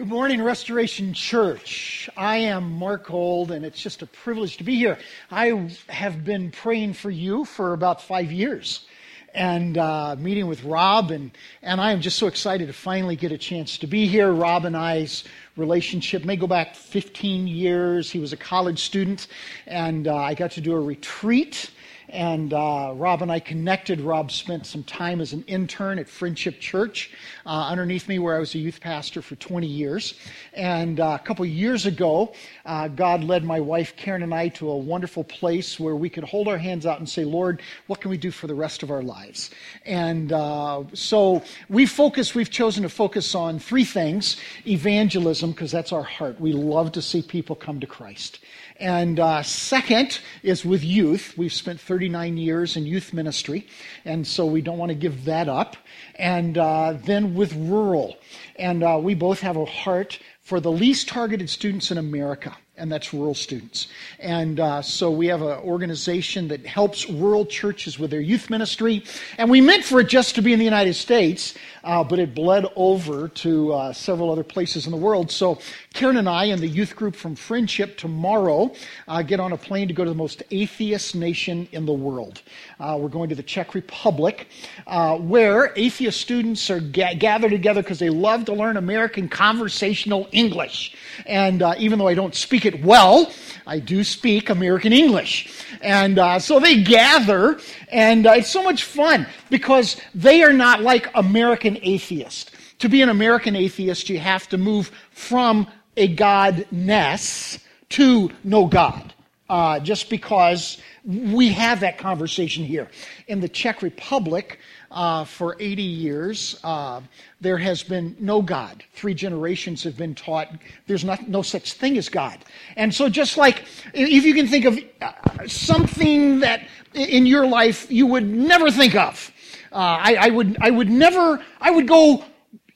Good morning, Restoration Church. I am Mark Gold, and it's just a privilege to be here. I have been praying for you for about five years and uh, meeting with Rob, and, and I am just so excited to finally get a chance to be here. Rob and I's relationship may go back 15 years. He was a college student, and uh, I got to do a retreat and uh, Rob and I connected. Rob spent some time as an intern at Friendship Church uh, underneath me, where I was a youth pastor for 20 years. And uh, a couple years ago, uh, God led my wife Karen and I to a wonderful place where we could hold our hands out and say, Lord, what can we do for the rest of our lives? And uh, so we focus, we've chosen to focus on three things evangelism, because that's our heart. We love to see people come to Christ. And uh, second is with youth. We've spent 39 years in youth ministry, and so we don't want to give that up. And uh, then with rural. And uh, we both have a heart for the least targeted students in America and that's rural students. And uh, so we have an organization that helps rural churches with their youth ministry. And we meant for it just to be in the United States, uh, but it bled over to uh, several other places in the world. So Karen and I and the youth group from Friendship tomorrow uh, get on a plane to go to the most atheist nation in the world. Uh, we're going to the Czech Republic, uh, where atheist students are ga- gathered together because they love to learn American conversational English. And even though I don't speak it well. I do speak American English. And uh, so they gather, and uh, it's so much fun because they are not like American atheists. To be an American atheist, you have to move from a godness to no God. Uh, just because we have that conversation here. In the Czech Republic, uh, for 80 years, uh, there has been no God. Three generations have been taught there's not, no such thing as God. And so, just like if you can think of uh, something that in your life you would never think of, uh, I, I, would, I would never, I would go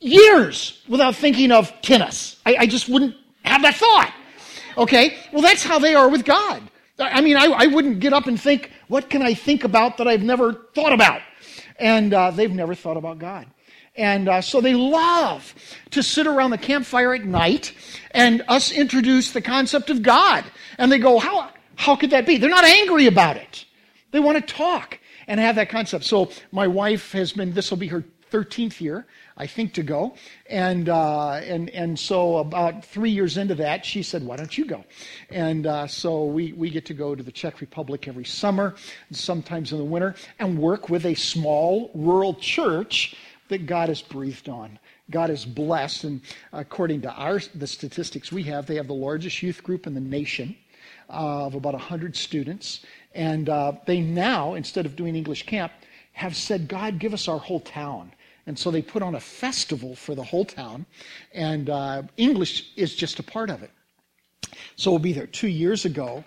years without thinking of tennis. I, I just wouldn't have that thought. Okay? Well, that's how they are with God. I mean, I, I, wouldn't get up and think, what can I think about that I've never thought about? And uh, they've never thought about God. And uh, so they love to sit around the campfire at night and us introduce the concept of God. And they go, how, how could that be? They're not angry about it. They want to talk and have that concept. So my wife has been, this will be her 13th year, I think, to go. And, uh, and, and so about three years into that, she said, why don't you go? And uh, so we, we get to go to the Czech Republic every summer, sometimes in the winter, and work with a small rural church that God has breathed on. God is blessed, and according to our the statistics we have, they have the largest youth group in the nation uh, of about 100 students. And uh, they now, instead of doing English camp, have said, God, give us our whole town. And so they put on a festival for the whole town, and uh, English is just a part of it. So we'll be there. Two years ago,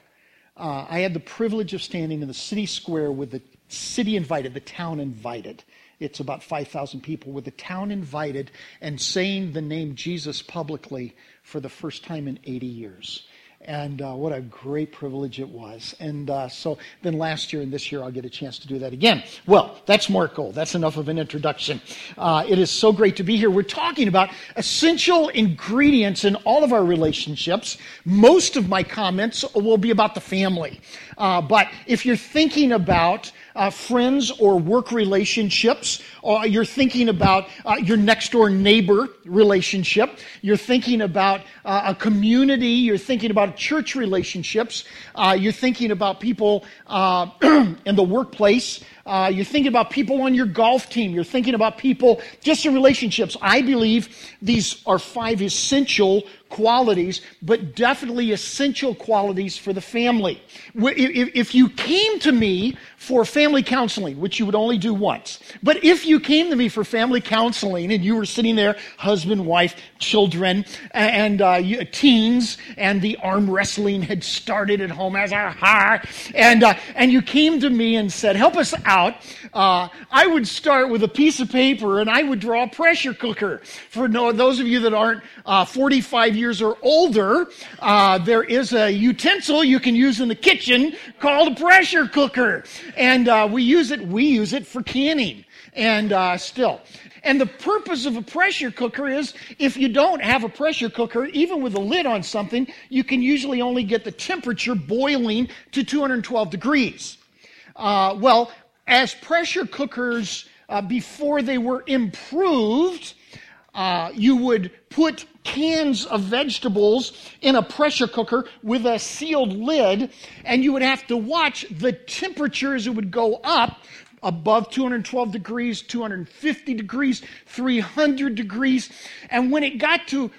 uh, I had the privilege of standing in the city square with the city invited, the town invited. It's about 5,000 people, with the town invited and saying the name Jesus publicly for the first time in 80 years. And uh, what a great privilege it was. And uh, so then last year and this year, I'll get a chance to do that again. Well, that's Mark Gold. That's enough of an introduction. Uh, it is so great to be here. We're talking about essential ingredients in all of our relationships. Most of my comments will be about the family. Uh, but if you're thinking about uh, friends or work relationships, or you're thinking about uh, your next door neighbor relationship, you're thinking about uh, a community, you're thinking about church relationships, uh, you're thinking about people uh, in the workplace. Uh, you're thinking about people on your golf team. You're thinking about people just in relationships. I believe these are five essential qualities, but definitely essential qualities for the family. If you came to me for family counseling, which you would only do once, but if you came to me for family counseling and you were sitting there, husband, wife, children, and uh, teens, and the arm wrestling had started at home as a ha, and uh, and you came to me and said, "Help us out," uh, I would start with a piece of paper and I would draw a pressure cooker. For those of you that aren't uh, 45 years or older, uh, there is a utensil you can use in the kitchen called a pressure cooker. And uh, we use it, we use it for canning. And uh, still. And the purpose of a pressure cooker is if you don't have a pressure cooker, even with a lid on something, you can usually only get the temperature boiling to 212 degrees. Uh, well, as pressure cookers, uh, before they were improved, uh, you would put cans of vegetables in a pressure cooker with a sealed lid, and you would have to watch the temperature as it would go up above 212 degrees, 250 degrees, 300 degrees. And when it got to,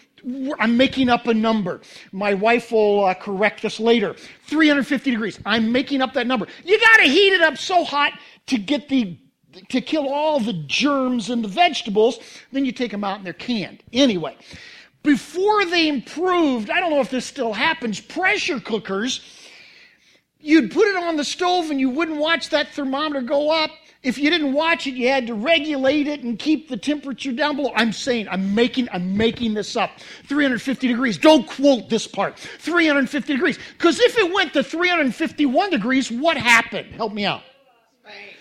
I'm making up a number. My wife will uh, correct this later. 350 degrees. I'm making up that number. You got to heat it up so hot to get the to kill all the germs in the vegetables. Then you take them out and they're canned. Anyway, before they improved, I don't know if this still happens, pressure cookers You'd put it on the stove and you wouldn't watch that thermometer go up. If you didn't watch it, you had to regulate it and keep the temperature down below. I'm saying, I'm making, I'm making this up. 350 degrees. Don't quote this part. 350 degrees. Because if it went to 351 degrees, what happened? Help me out.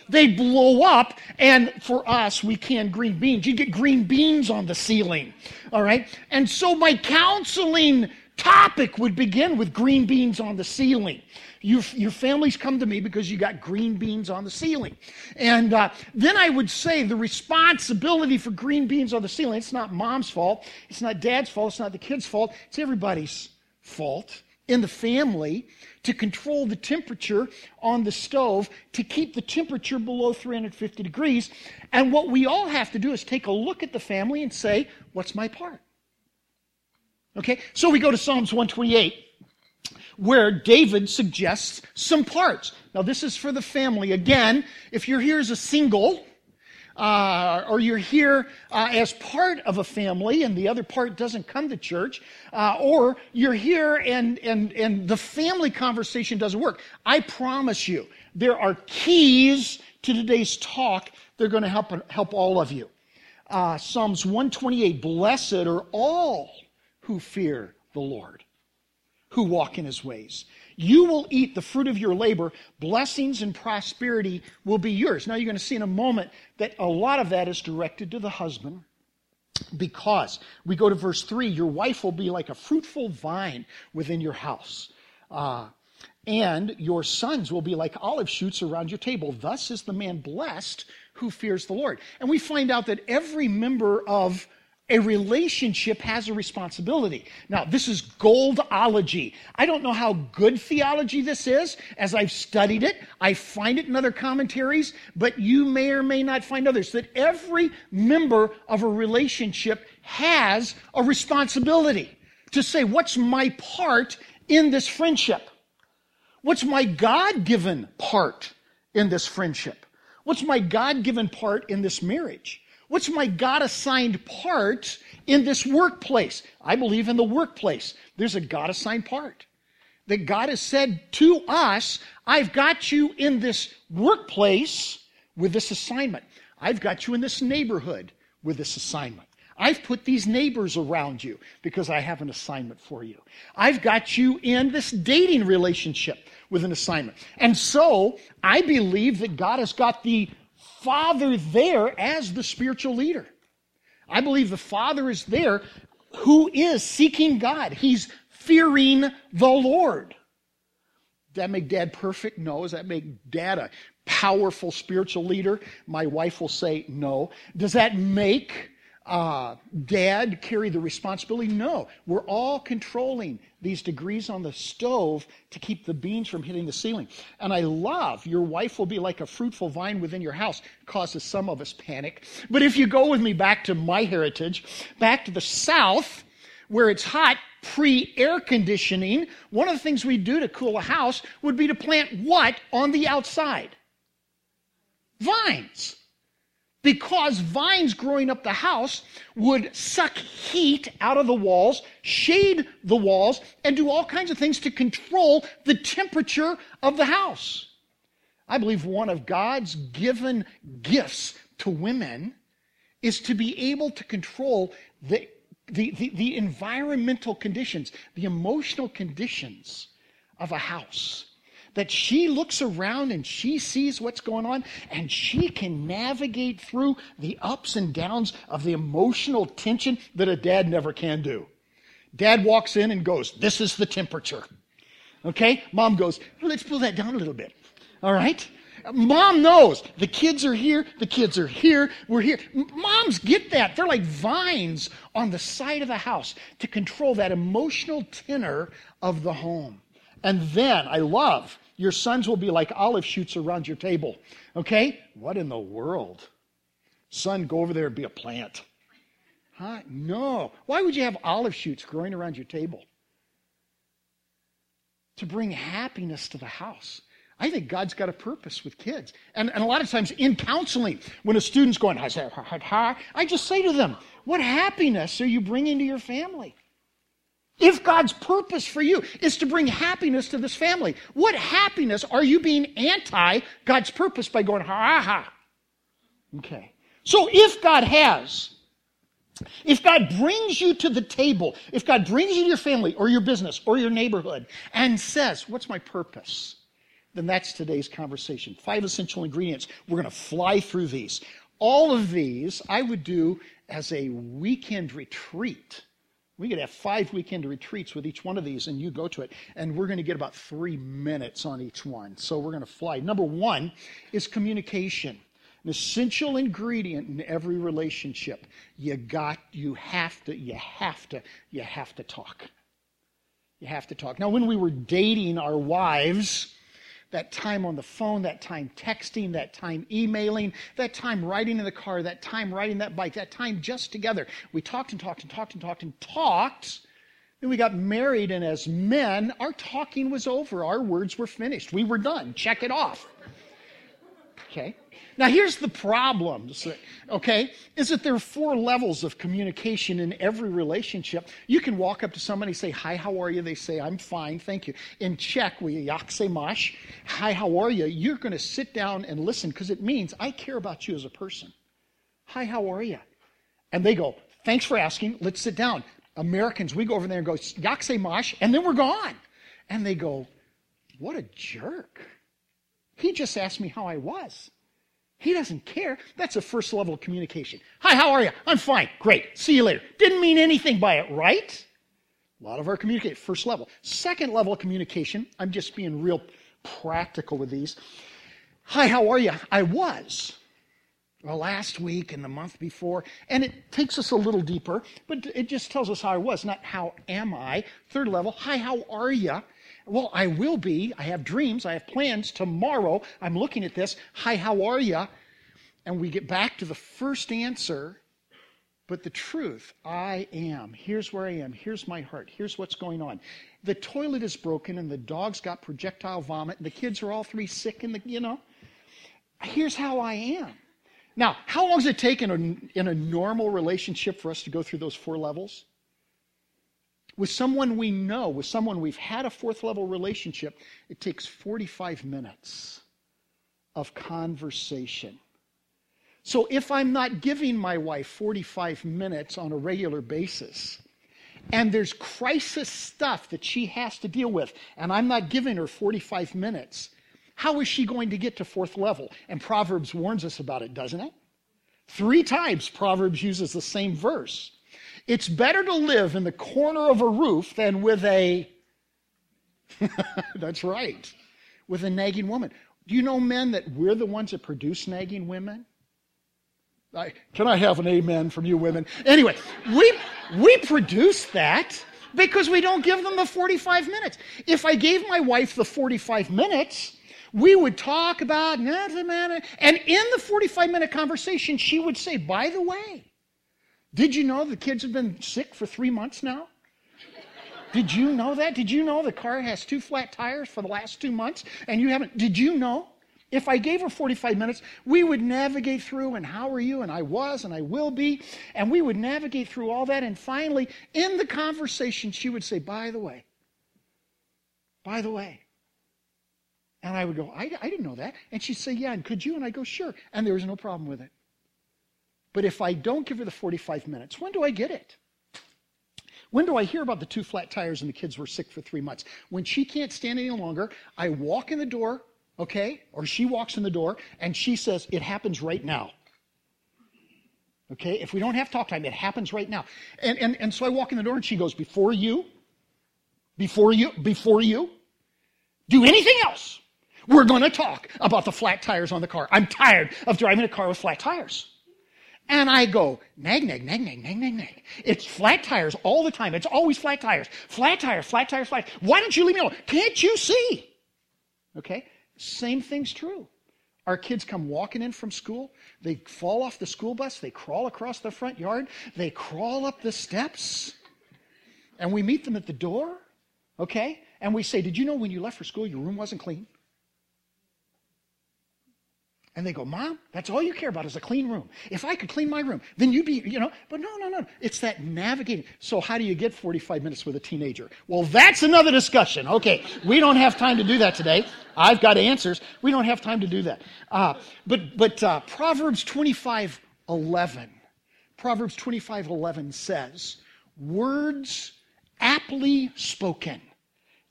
They blow up, and for us, we can green beans. You get green beans on the ceiling. All right? And so my counseling topic would begin with green beans on the ceiling. Your, your families come to me because you got green beans on the ceiling. And uh, then I would say the responsibility for green beans on the ceiling, it's not mom's fault, it's not dad's fault, it's not the kid's fault, it's everybody's fault in the family to control the temperature on the stove to keep the temperature below 350 degrees. And what we all have to do is take a look at the family and say, what's my part? Okay, so we go to Psalms 128 where David suggests some parts. Now, this is for the family. Again, if you're here as a single, uh, or you're here uh, as part of a family and the other part doesn't come to church, uh, or you're here and, and, and the family conversation doesn't work, I promise you, there are keys to today's talk that are going to help, help all of you. Uh, Psalms 128 Blessed are all who fear the Lord who walk in his ways. You will eat the fruit of your labor. Blessings and prosperity will be yours. Now, you're going to see in a moment that a lot of that is directed to the husband because we go to verse 3 your wife will be like a fruitful vine within your house. Uh, and your sons will be like olive shoots around your table. Thus is the man blessed who fears the Lord. And we find out that every member of a relationship has a responsibility. Now, this is goldology. I don't know how good theology this is. As I've studied it, I find it in other commentaries, but you may or may not find others. That every member of a relationship has a responsibility to say, what's my part in this friendship? What's my God given part in this friendship? What's my God given part in this marriage? What's my God assigned part in this workplace? I believe in the workplace. There's a God assigned part. That God has said to us, I've got you in this workplace with this assignment. I've got you in this neighborhood with this assignment. I've put these neighbors around you because I have an assignment for you. I've got you in this dating relationship with an assignment. And so I believe that God has got the Father there as the spiritual leader. I believe the Father is there who is seeking God. He's fearing the Lord. Does that make dad perfect? No. Does that make dad a powerful spiritual leader? My wife will say no. Does that make uh, dad carry the responsibility? No. We're all controlling these degrees on the stove to keep the beans from hitting the ceiling. And I love your wife will be like a fruitful vine within your house, causes some of us panic. But if you go with me back to my heritage, back to the south, where it's hot, pre air conditioning, one of the things we do to cool a house would be to plant what on the outside? Vines because vines growing up the house would suck heat out of the walls, shade the walls, and do all kinds of things to control the temperature of the house. I believe one of God's given gifts to women is to be able to control the, the, the, the environmental conditions, the emotional conditions of a house. That she looks around and she sees what's going on and she can navigate through the ups and downs of the emotional tension that a dad never can do. Dad walks in and goes, This is the temperature. Okay? Mom goes, Let's pull that down a little bit. All right? Mom knows the kids are here, the kids are here, we're here. Moms get that. They're like vines on the side of the house to control that emotional tenor of the home. And then, I love, your sons will be like olive shoots around your table. Okay? What in the world? Son, go over there and be a plant. Huh? No. Why would you have olive shoots growing around your table? To bring happiness to the house. I think God's got a purpose with kids. And, and a lot of times in counseling, when a student's going, I just say to them, What happiness are you bringing to your family? If God's purpose for you is to bring happiness to this family, what happiness are you being anti God's purpose by going, ha ha? Okay. So if God has, if God brings you to the table, if God brings you to your family or your business or your neighborhood and says, What's my purpose? then that's today's conversation. Five essential ingredients. We're going to fly through these. All of these I would do as a weekend retreat. We could have five weekend retreats with each one of these, and you go to it. And we're going to get about three minutes on each one. So we're going to fly. Number one is communication. An essential ingredient in every relationship. You got, you have to, you have to, you have to talk. You have to talk. Now, when we were dating our wives, that time on the phone, that time texting, that time emailing, that time riding in the car, that time riding that bike, that time just together. We talked and talked and talked and talked and talked. Then we got married, and as men, our talking was over. Our words were finished. We were done. Check it off. Okay? Now, here's the problem, okay, is that there are four levels of communication in every relationship. You can walk up to somebody say, Hi, how are you? They say, I'm fine, thank you. In Czech, we yakse mash, Hi, how are you? You're going to sit down and listen because it means I care about you as a person. Hi, how are you? And they go, Thanks for asking. Let's sit down. Americans, we go over there and go, Yakse mash, and then we're gone. And they go, What a jerk. He just asked me how I was. He doesn't care. That's a first level of communication. Hi, how are you? I'm fine. Great. See you later. Didn't mean anything by it, right? A lot of our communicate first level. Second level of communication, I'm just being real practical with these. Hi, how are you? I was. Well, last week and the month before, and it takes us a little deeper, but it just tells us how I was, not how am I. Third level, hi, how are you? Well, I will be. I have dreams. I have plans. Tomorrow, I'm looking at this. Hi, how are you? And we get back to the first answer, but the truth I am. Here's where I am. Here's my heart. Here's what's going on. The toilet is broken, and the dog's got projectile vomit, and the kids are all three sick, and the, you know. Here's how I am. Now, how long does it take in a, in a normal relationship for us to go through those four levels? With someone we know, with someone we've had a fourth level relationship, it takes 45 minutes of conversation. So if I'm not giving my wife 45 minutes on a regular basis, and there's crisis stuff that she has to deal with, and I'm not giving her 45 minutes, how is she going to get to fourth level? And Proverbs warns us about it, doesn't it? Three times Proverbs uses the same verse. It's better to live in the corner of a roof than with a. That's right. With a nagging woman. Do you know, men, that we're the ones that produce nagging women? I, can I have an amen from you women? Anyway, we, we produce that because we don't give them the 45 minutes. If I gave my wife the 45 minutes, we would talk about, and in the 45 minute conversation, she would say, by the way, did you know the kids have been sick for three months now? Did you know that? Did you know the car has two flat tires for the last two months and you haven't? Did you know? If I gave her 45 minutes, we would navigate through, and how are you? And I was, and I will be. And we would navigate through all that. And finally, in the conversation, she would say, By the way, by the way. And I would go, I, I didn't know that. And she'd say, Yeah, and could you? And I go, Sure. And there was no problem with it. But if I don't give her the 45 minutes, when do I get it? When do I hear about the two flat tires and the kids were sick for three months? When she can't stand any longer, I walk in the door, okay, or she walks in the door, and she says, It happens right now. Okay, if we don't have talk time, it happens right now. And, and, and so I walk in the door and she goes, Before you, before you, before you, do anything else, we're going to talk about the flat tires on the car. I'm tired of driving a car with flat tires. And I go, nag, nag, nag, nag, nag, nag, nag. It's flat tires all the time. It's always flat tires. Flat tires, flat tires, flat. Why don't you leave me alone? Can't you see? Okay? Same thing's true. Our kids come walking in from school. They fall off the school bus. They crawl across the front yard. They crawl up the steps. And we meet them at the door. Okay? And we say, Did you know when you left for school your room wasn't clean? And they go, Mom, that's all you care about is a clean room. If I could clean my room, then you'd be, you know, but no, no, no. It's that navigating. So, how do you get 45 minutes with a teenager? Well, that's another discussion. Okay, we don't have time to do that today. I've got answers. We don't have time to do that. Uh, but but uh, Proverbs 25 11. Proverbs 25 11 says, Words aptly spoken.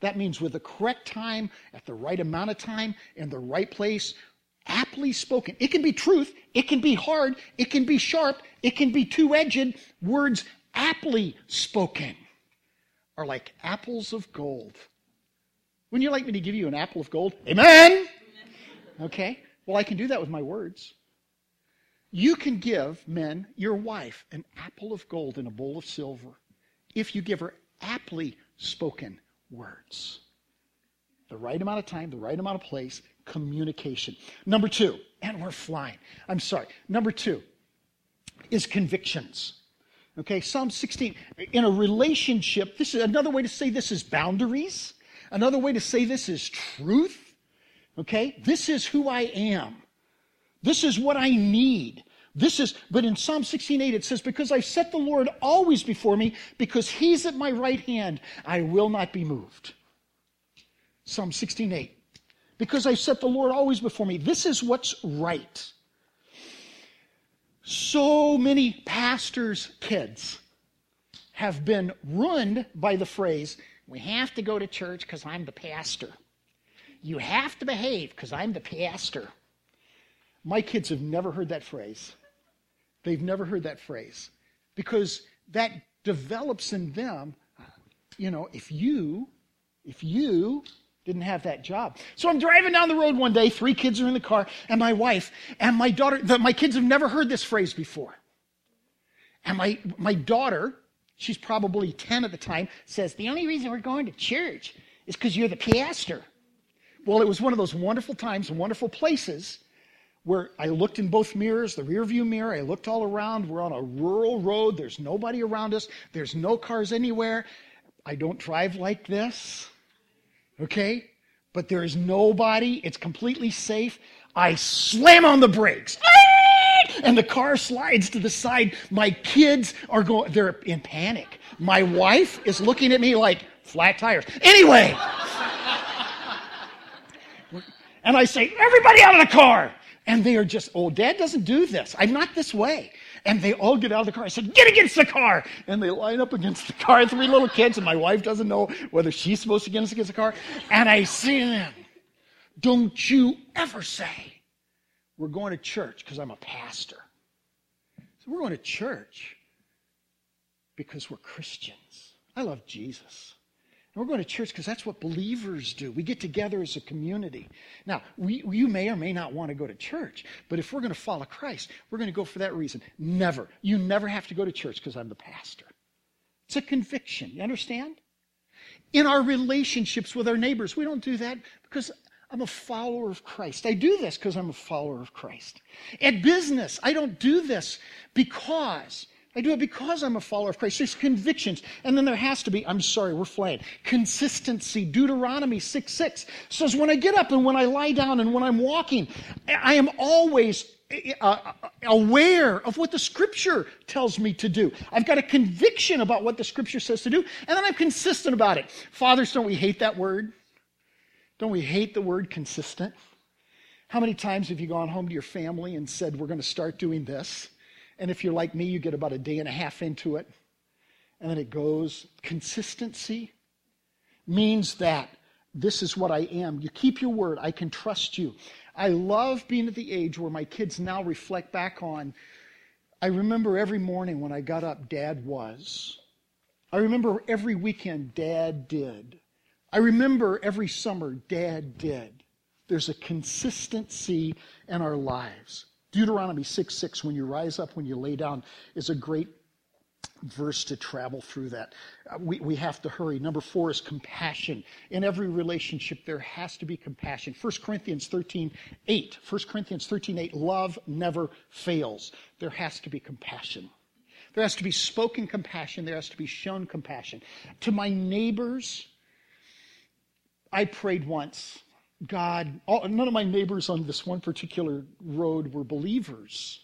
That means with the correct time, at the right amount of time, in the right place, aptly spoken. It can be truth, it can be hard, it can be sharp, it can be two edged. Words aptly spoken are like apples of gold. Wouldn't you like me to give you an apple of gold? Amen? Okay. Well, I can do that with my words. You can give men, your wife, an apple of gold in a bowl of silver if you give her aptly spoken words. The right amount of time, the right amount of place, communication. Number two, and we're flying. I'm sorry. Number two is convictions. Okay, Psalm 16. In a relationship, this is another way to say this is boundaries. Another way to say this is truth. Okay, this is who I am. This is what I need. This is, but in Psalm 16:8 it says, Because I set the Lord always before me, because he's at my right hand, I will not be moved. Psalm 16:8 because I set the Lord always before me. This is what's right. So many pastors' kids have been ruined by the phrase, we have to go to church because I'm the pastor. You have to behave because I'm the pastor. My kids have never heard that phrase. They've never heard that phrase because that develops in them, you know, if you, if you didn't have that job. So I'm driving down the road one day, three kids are in the car, and my wife and my daughter, the, my kids have never heard this phrase before. And my, my daughter, she's probably 10 at the time, says, The only reason we're going to church is because you're the pastor. Well, it was one of those wonderful times wonderful places where I looked in both mirrors, the rear view mirror, I looked all around. We're on a rural road, there's nobody around us, there's no cars anywhere. I don't drive like this. Okay? But there is nobody. It's completely safe. I slam on the brakes. And the car slides to the side. My kids are going, they're in panic. My wife is looking at me like, flat tires. Anyway. and I say, everybody out of the car. And they are just, oh, dad doesn't do this. I'm not this way. And they all get out of the car. I said, Get against the car. And they line up against the car, three little kids, and my wife doesn't know whether she's supposed to get against the car. And I see them. Don't you ever say, We're going to church because I'm a pastor. So we're going to church because we're Christians. I love Jesus. We're going to church because that's what believers do. We get together as a community. Now, we, you may or may not want to go to church, but if we're going to follow Christ, we're going to go for that reason. Never. You never have to go to church because I'm the pastor. It's a conviction. You understand? In our relationships with our neighbors, we don't do that because I'm a follower of Christ. I do this because I'm a follower of Christ. At business, I don't do this because I do it because I'm a follower of Christ. There's convictions. And then there has to be, I'm sorry, we're flaying. Consistency. Deuteronomy 6 6 says, When I get up and when I lie down and when I'm walking, I am always uh, aware of what the scripture tells me to do. I've got a conviction about what the scripture says to do, and then I'm consistent about it. Fathers, don't we hate that word? Don't we hate the word consistent? How many times have you gone home to your family and said, We're going to start doing this? And if you're like me, you get about a day and a half into it. and then it goes. Consistency means that this is what I am. You keep your word. I can trust you. I love being at the age where my kids now reflect back on. I remember every morning when I got up, Dad was. I remember every weekend, Dad did. I remember every summer, Dad did. There's a consistency in our lives. Deuteronomy 6 6, when you rise up, when you lay down, is a great verse to travel through that. Uh, we, we have to hurry. Number four is compassion. In every relationship, there has to be compassion. 1 Corinthians 13 8. 1 Corinthians 13 8. Love never fails. There has to be compassion. There has to be spoken compassion. There has to be shown compassion. To my neighbors, I prayed once God, all, none of my neighbors on this one particular road were believers.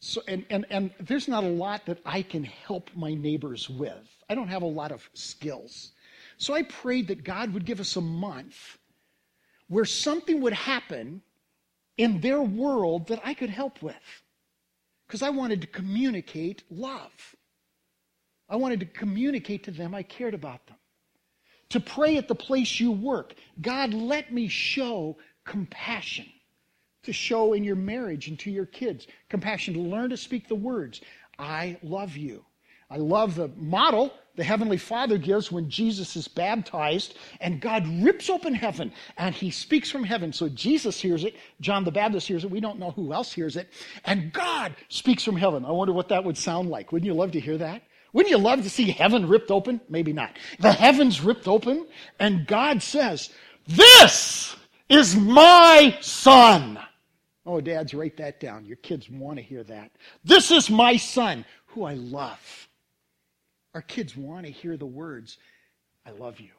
So, and, and, and there's not a lot that I can help my neighbors with. I don't have a lot of skills. So I prayed that God would give us a month where something would happen in their world that I could help with. Because I wanted to communicate love. I wanted to communicate to them I cared about them to pray at the place you work. God, let me show compassion to show in your marriage and to your kids. Compassion to learn to speak the words, I love you. I love the model the Heavenly Father gives when Jesus is baptized and God rips open heaven and he speaks from heaven. So Jesus hears it, John the Baptist hears it, we don't know who else hears it, and God speaks from heaven. I wonder what that would sound like. Wouldn't you love to hear that? Wouldn't you love to see heaven ripped open? Maybe not. The heavens ripped open, and God says, This is my son. Oh, dads, write that down. Your kids want to hear that. This is my son, who I love. Our kids want to hear the words, I love you.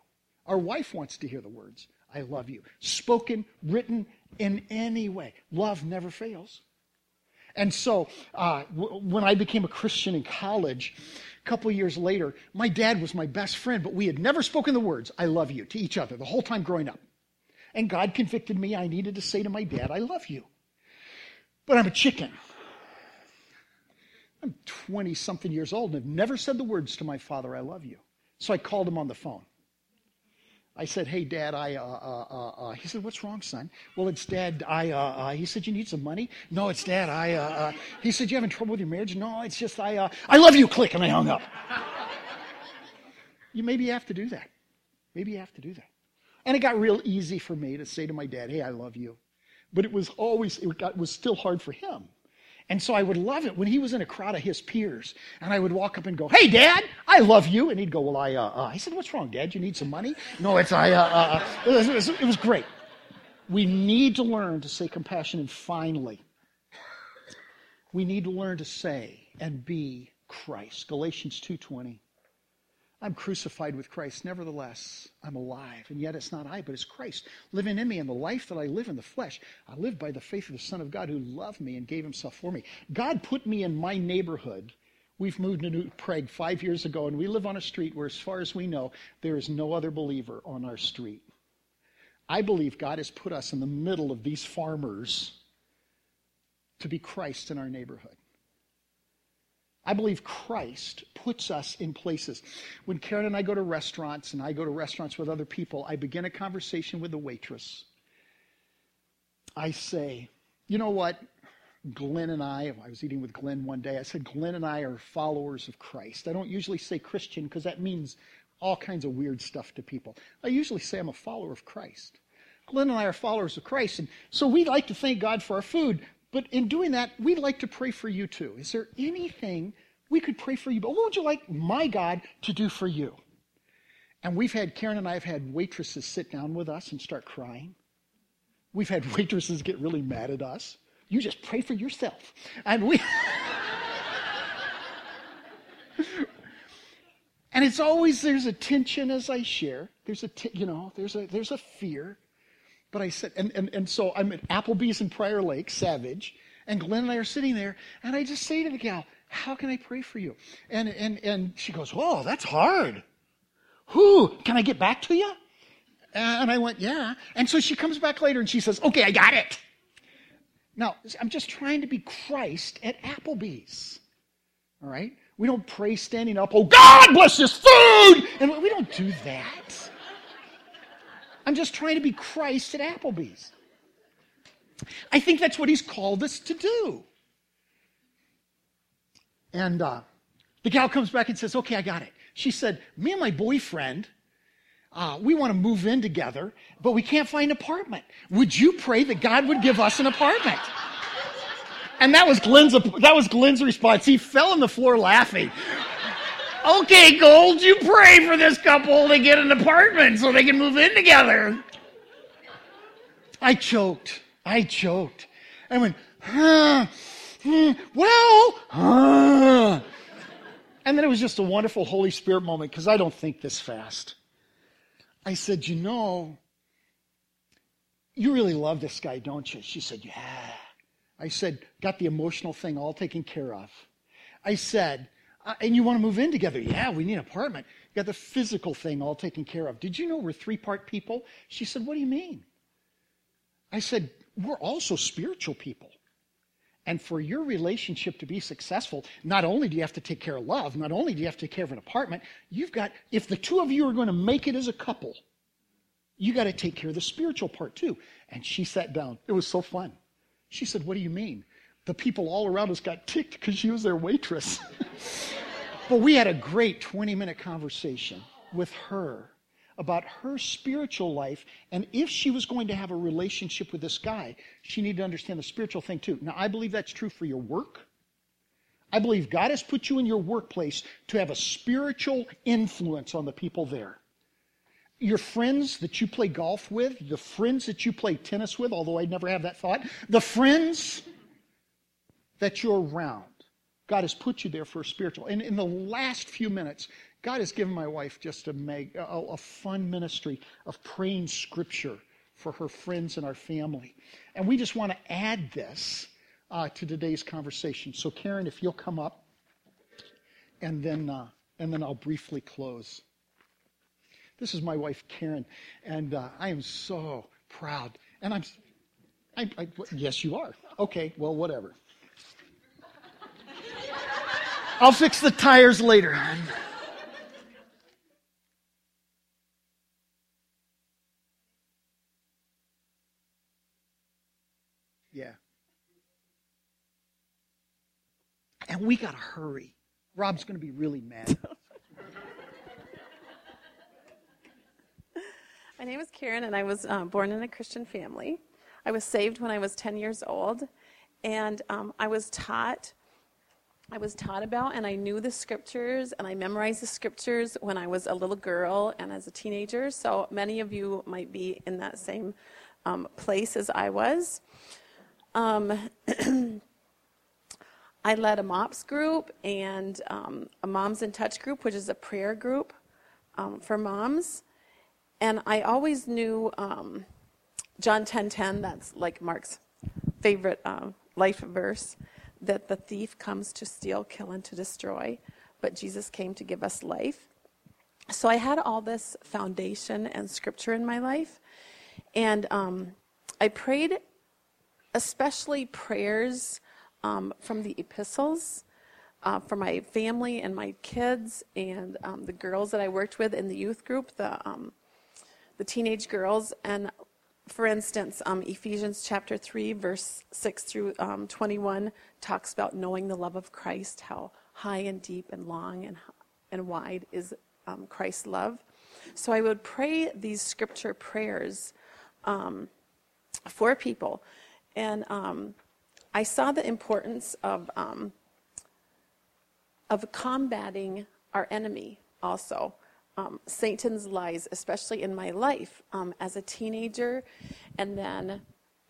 Our wife wants to hear the words, I love you. Spoken, written in any way. Love never fails. And so, uh, w- when I became a Christian in college, couple years later, my dad was my best friend, but we had never spoken the words, I love you, to each other the whole time growing up. And God convicted me. I needed to say to my dad, I love you. But I'm a chicken. I'm 20 something years old and have never said the words to my father, I love you. So I called him on the phone. I said, "Hey, Dad, I." Uh, uh, uh, uh he said, "What's wrong, son?" Well, it's Dad. I. Uh, uh, he said, "You need some money." No, it's Dad. I. Uh uh he said, "You having trouble with your marriage?" No, it's just I. Uh I love you. Click, and I hung up. you maybe have to do that. Maybe you have to do that. And it got real easy for me to say to my dad, "Hey, I love you," but it was always it, got, was still hard for him and so I would love it when he was in a crowd of his peers, and I would walk up and go, "Hey, Dad, I love you," and he'd go, "Well, I," uh, uh. I said, "What's wrong, Dad? You need some money?" No, it's I. Uh, uh, uh. it, was, it, was, great. We need to learn to say compassion, and finally, we need to learn to say and be Christ. Galatians two twenty. I'm crucified with Christ. Nevertheless, I'm alive. And yet it's not I, but it's Christ living in me. And the life that I live in the flesh, I live by the faith of the Son of God who loved me and gave himself for me. God put me in my neighborhood. We've moved to New Prague five years ago, and we live on a street where, as far as we know, there is no other believer on our street. I believe God has put us in the middle of these farmers to be Christ in our neighborhood. I believe Christ puts us in places. When Karen and I go to restaurants, and I go to restaurants with other people, I begin a conversation with the waitress. I say, you know what? Glenn and I, I was eating with Glenn one day. I said, Glenn and I are followers of Christ. I don't usually say Christian because that means all kinds of weird stuff to people. I usually say I'm a follower of Christ. Glenn and I are followers of Christ. And so we like to thank God for our food, but in doing that, we'd like to pray for you too. Is there anything we could pray for you, but what would you like my God to do for you? And we've had, Karen and I have had waitresses sit down with us and start crying. We've had waitresses get really mad at us. You just pray for yourself. And we. and it's always there's a tension as I share. There's a t- you know there's a there's a fear. But I said, and, and, and so I'm at Applebee's in Prior Lake, Savage, and Glenn and I are sitting there, and I just say to the gal, How can I pray for you? And, and, and she goes, Oh, that's hard. Who? Can I get back to you? And I went, Yeah. And so she comes back later and she says, Okay, I got it. Now, I'm just trying to be Christ at Applebee's. All right? We don't pray standing up, oh, God bless this food! And we don't do that. I'm just trying to be Christ at Applebee's. I think that's what he's called us to do. And uh, the gal comes back and says, Okay, I got it. She said, Me and my boyfriend, uh, we want to move in together, but we can't find an apartment. Would you pray that God would give us an apartment? And that was Glenn's, that was Glenn's response. He fell on the floor laughing. Okay, Gold, you pray for this couple to get an apartment so they can move in together. I choked. I choked. I went, huh, hmm, well, huh. And then it was just a wonderful Holy Spirit moment because I don't think this fast. I said, You know, you really love this guy, don't you? She said, Yeah. I said, Got the emotional thing all taken care of. I said, uh, And you want to move in together? Yeah, we need an apartment. You got the physical thing all taken care of. Did you know we're three part people? She said, What do you mean? I said, We're also spiritual people. And for your relationship to be successful, not only do you have to take care of love, not only do you have to take care of an apartment, you've got, if the two of you are going to make it as a couple, you got to take care of the spiritual part too. And she sat down. It was so fun. She said, What do you mean? The people all around us got ticked because she was their waitress. but we had a great 20 minute conversation with her about her spiritual life. And if she was going to have a relationship with this guy, she needed to understand the spiritual thing too. Now, I believe that's true for your work. I believe God has put you in your workplace to have a spiritual influence on the people there. Your friends that you play golf with, the friends that you play tennis with, although I'd never have that thought, the friends that you're around. God has put you there for a spiritual. And in the last few minutes, God has given my wife just a, meg, a, a fun ministry of praying scripture for her friends and our family. And we just want to add this uh, to today's conversation. So, Karen, if you'll come up, and then, uh, and then I'll briefly close. This is my wife, Karen, and uh, I am so proud. And I'm, I, I, yes, you are. Okay, well, whatever. I'll fix the tires later. Yeah. And we got to hurry. Rob's going to be really mad. My name is Karen, and I was um, born in a Christian family. I was saved when I was 10 years old, and um, I was taught. I was taught about, and I knew the scriptures, and I memorized the scriptures when I was a little girl and as a teenager. So many of you might be in that same um, place as I was. Um, I led a MOPS group and um, a Moms in Touch group, which is a prayer group um, for moms. And I always knew um, John 10:10. 10, 10, that's like Mark's favorite uh, life verse, that the thief comes to steal, kill, and to destroy, but Jesus came to give us life. So I had all this foundation and scripture in my life, and um, I prayed especially prayers um, from the epistles uh, for my family and my kids and um, the girls that I worked with in the youth group, the um, the teenage girls. And for instance, um, Ephesians chapter three, verse six through um, twenty-one talks about knowing the love of Christ, how high and deep and long and and wide is um, Christ's love. So I would pray these scripture prayers for people. And um, I saw the importance of, um, of combating our enemy also. Um, Satan's lies, especially in my life um, as a teenager, and then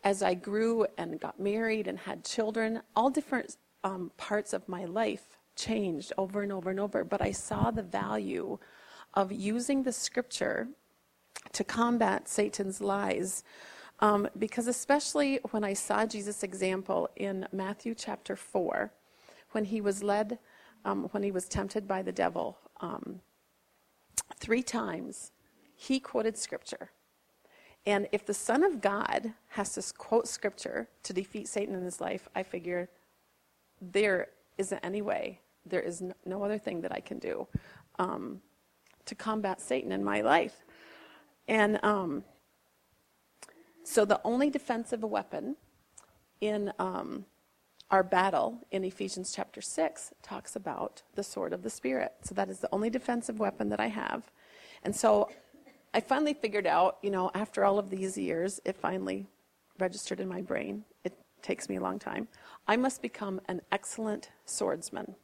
as I grew and got married and had children, all different um, parts of my life changed over and over and over. But I saw the value of using the scripture to combat Satan's lies um, because especially when I saw Jesus' example in Matthew chapter 4, when he was led, um, when he was tempted by the devil, um, three times he quoted scripture. And if the Son of God has to quote scripture to defeat Satan in his life, I figure there isn't any way there is no other thing that I can do um, to combat Satan in my life. And um, so the only defensive weapon in um, our battle in Ephesians chapter 6 talks about the sword of the Spirit. So that is the only defensive weapon that I have. And so I finally figured out, you know, after all of these years, it finally registered in my brain. It takes me a long time. I must become an excellent swordsman.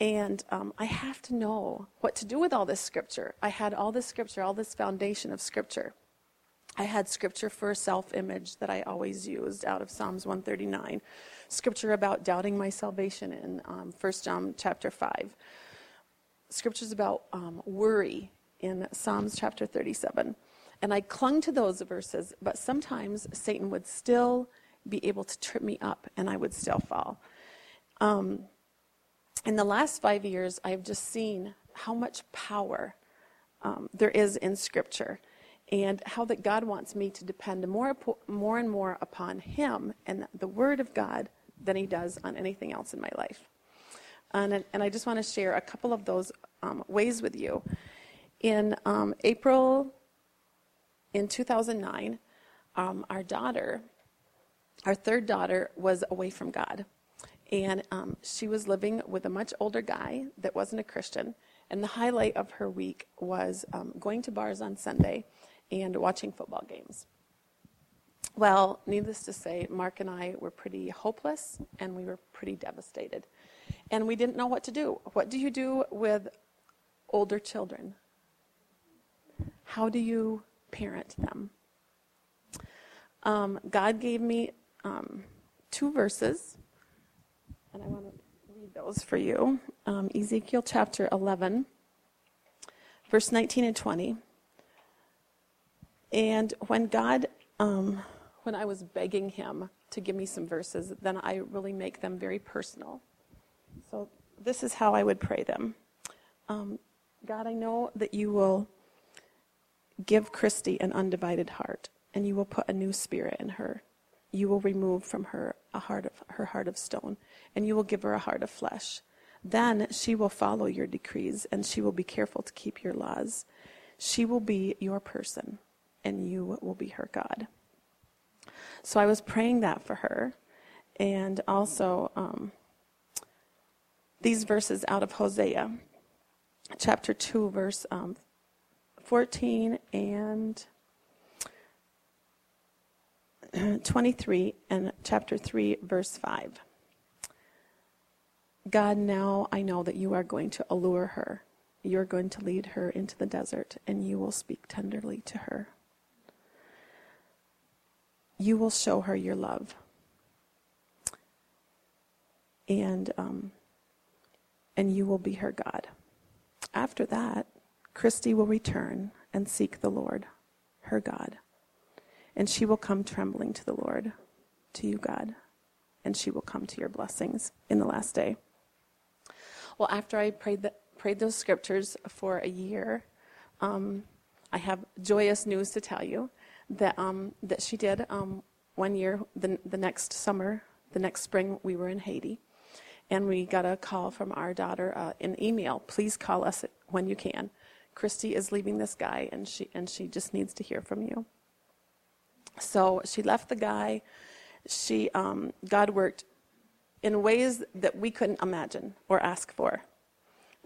And um, I have to know what to do with all this scripture. I had all this scripture, all this foundation of scripture. I had scripture for a self image that I always used out of Psalms 139, scripture about doubting my salvation in um, 1 John chapter 5, scriptures about um, worry in Psalms chapter 37. And I clung to those verses, but sometimes Satan would still be able to trip me up and I would still fall. Um, in the last five years, I've just seen how much power um, there is in Scripture and how that God wants me to depend more, more and more upon Him and the Word of God than He does on anything else in my life. And, and I just want to share a couple of those um, ways with you. In um, April in 2009, um, our daughter, our third daughter, was away from God. And um, she was living with a much older guy that wasn't a Christian. And the highlight of her week was um, going to bars on Sunday and watching football games. Well, needless to say, Mark and I were pretty hopeless and we were pretty devastated. And we didn't know what to do. What do you do with older children? How do you parent them? Um, God gave me um, two verses, and I want to read those for you. Um, Ezekiel chapter 11, verse 19 and 20. And when God, um, when I was begging Him to give me some verses, then I really make them very personal. So this is how I would pray them. Um, God, I know that you will give Christy an undivided heart, and you will put a new spirit in her. You will remove from her a heart of her heart of stone, and you will give her a heart of flesh. Then she will follow your decrees, and she will be careful to keep your laws. She will be your person and you will be her God. So I was praying that for her. And also, um, these verses out of Hosea, chapter 2, verse um, 14 and 23, and chapter 3, verse 5. God, now I know that you are going to allure her. You're going to lead her into the desert, and you will speak tenderly to her you will show her your love. And, um, and you will be her God. After that, Christy will return and seek the Lord, her God. And she will come trembling to the Lord, to you, God. And she will come to your blessings in the last day. Well, after I prayed, the, prayed those scriptures for a year, um, I have joyous news to tell you that um, that she did um, one year. The, the next summer, the next spring, we were in Haiti, and we got a call from our daughter, uh, an email. Please call us when you can. Christy is leaving this guy, and she and she just needs to hear from you. So she left the guy. She um, God worked in ways that we couldn't imagine or ask for.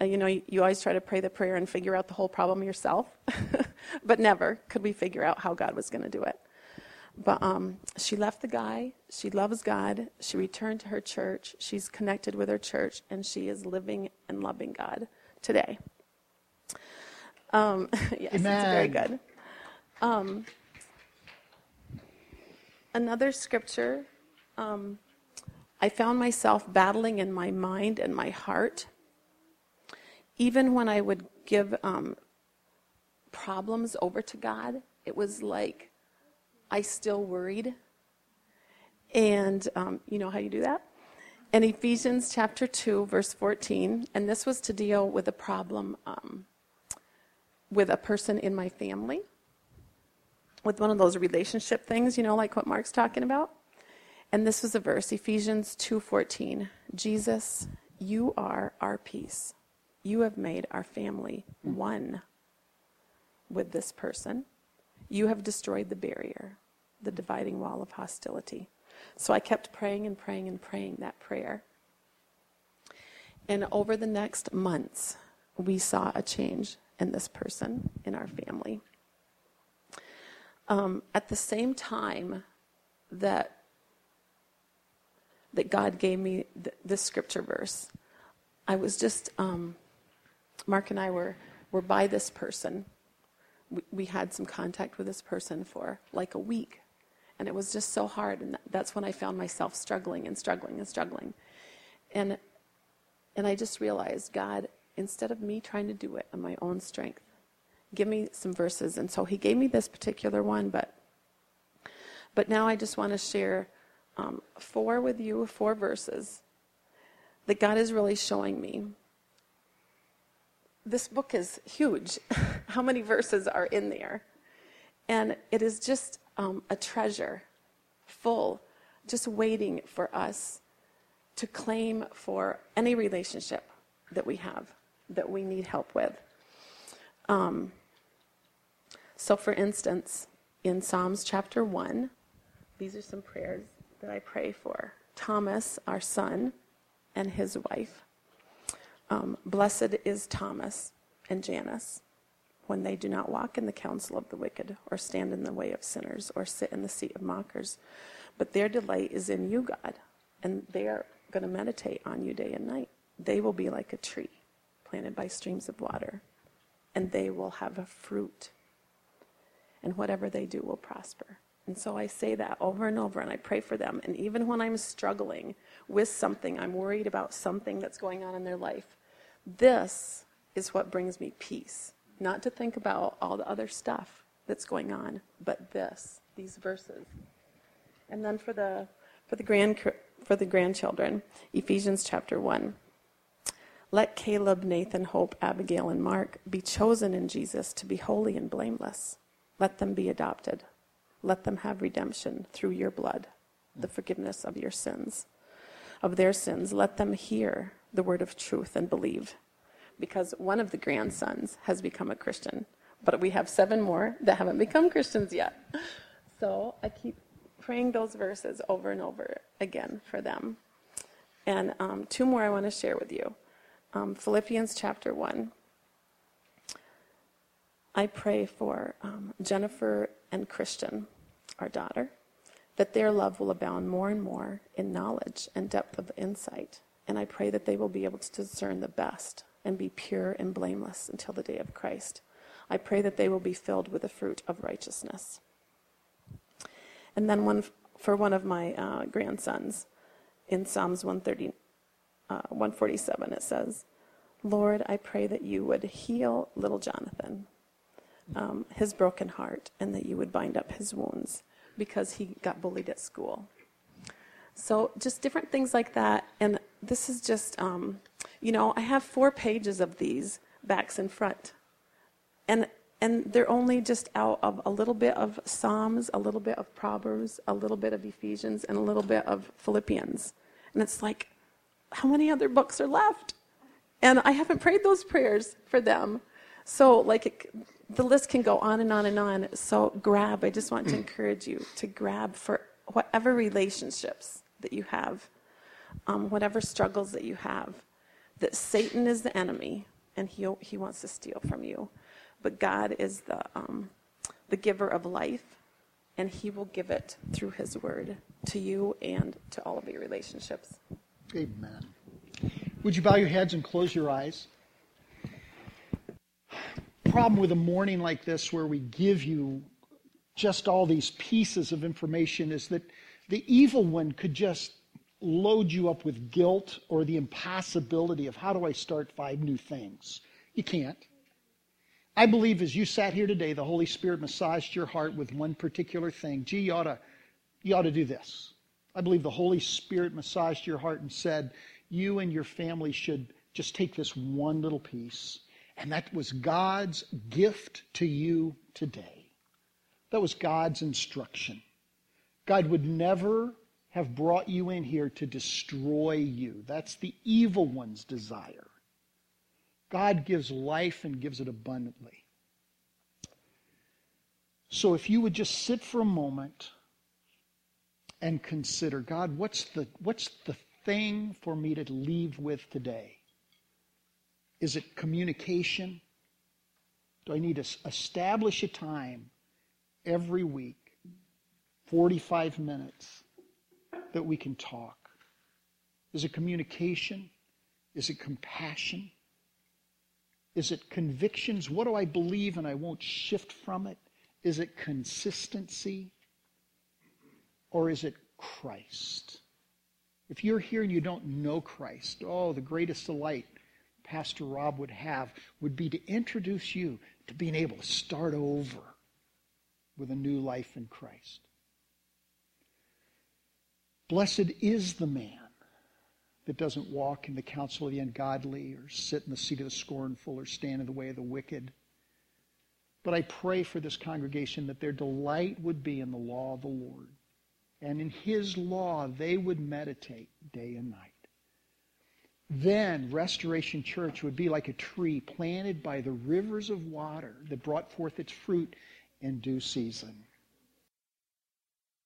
Uh, you know, you, you, always try to pray the prayer and figure out the whole problem yourself, but never could we figure out how God was going to do it. But um, she left the guy. She loves God. She returned to her church. She's connected with her church, and she is living and loving God today. Um, yes, Amen. it's very good. Um, another scripture. Um, I found myself battling in my mind and my heart even when I would give um, problems over to God, it was like I still worried. And um, you know how you do that? In Ephesians chapter 2, verse 14, and this was to deal with a problem um, with a person in my family, with one of those relationship things, you know, like what Mark's talking about. And this was a verse, Ephesians 2:14. Jesus, You are our peace. You have made our family one with this person. You have destroyed the barrier, the dividing wall of hostility. So I kept praying and praying and praying that prayer. And over the next months, we saw a change in this person in our family. Um, at the same time that that God gave me th- this scripture verse, I was just um, Mark and I were were by this person. We, we had some contact with this person for like a week, and it was just so hard. And that's when I found myself struggling and struggling and struggling, and and I just realized God, instead of me trying to do it on my own strength, give me some verses. And so he gave me this particular one, but but now I just want to share um, four with you, four verses that God is really showing me. This book is huge. How many verses are in there? And it is just um, a treasure full, just waiting for us to claim for any relationship that we have that we need help with. Um, so, for instance, in Psalms chapter 1, these are some prayers that I pray for Thomas, our son, and his wife. Um, Blessed is Thomas and Jannes when they do not walk in the counsel of the wicked, or stand in the way of sinners, or sit in the seat of mockers. But their delight is in you, God, and they are going to meditate on you day and night. They will be like a tree planted by streams of water, and they will have a fruit and whatever they do will prosper. And so I say that over and over, and I pray for them. And even when I'm struggling with something, I'm worried about something that's going on in their life, this is what brings me peace. Not to think about all the other stuff that's going on, but this, these verses. And then for the for the grand for the grandchildren, Ephesians chapter 1. Let Caleb, Nathan, Hope, Abigail, and Mark be chosen in Jesus to be holy and blameless. Let them be adopted. Let them have redemption through your blood, the forgiveness of your sins. Of their sins, let them hear the word of truth and believe. Because one of the grandsons has become a Christian, but we have seven more that haven't become Christians yet. So I keep praying those verses over and over again for them. And um, two more I want to share with you um, Philippians chapter 1. I pray for um, Jennifer and Christian, our daughter, that their love will abound more and more in knowledge and depth of insight. And I pray that they will be able to discern the best and be pure and blameless until the day of Christ. I pray that they will be filled with the fruit of righteousness. And then one for one of my uh, grandsons in Psalms 130, uh, 147, it says, Lord, I pray that you would heal little Jonathan um, his broken heart and that you would bind up his wounds because he got bullied at school. So, just different things like that. And this is just, um, you know, I have four pages of these backs and front. And, and they're only just out of a little bit of Psalms, a little bit of Proverbs, a little bit of Ephesians, and a little bit of Philippians. And it's like, how many other books are left? And I haven't prayed those prayers for them. So, like, it, the list can go on and on and on. So grab. I just want to encourage you to grab for whatever relationships that you have, um, whatever struggles that you have. That Satan is the enemy, and he he wants to steal from you, but God is the um, the giver of life, and He will give it through His Word to you and to all of your relationships. Amen. Would you bow your heads and close your eyes? problem with a morning like this where we give you just all these pieces of information is that the evil one could just load you up with guilt or the impossibility of how do I start five new things? You can't. I believe as you sat here today, the Holy Spirit massaged your heart with one particular thing. Gee, you ought to, you ought to do this. I believe the Holy Spirit massaged your heart and said, you and your family should just take this one little piece and that was God's gift to you today. That was God's instruction. God would never have brought you in here to destroy you. That's the evil one's desire. God gives life and gives it abundantly. So if you would just sit for a moment and consider, God, what's the, what's the thing for me to leave with today? Is it communication? Do I need to establish a time every week, 45 minutes, that we can talk? Is it communication? Is it compassion? Is it convictions? What do I believe and I won't shift from it? Is it consistency? Or is it Christ? If you're here and you don't know Christ, oh, the greatest delight Pastor Rob would have would be to introduce you to being able to start over with a new life in Christ. Blessed is the man that doesn't walk in the counsel of the ungodly or sit in the seat of the scornful or stand in the way of the wicked. But I pray for this congregation that their delight would be in the law of the Lord. And in his law they would meditate day and night. Then Restoration Church would be like a tree planted by the rivers of water that brought forth its fruit in due season.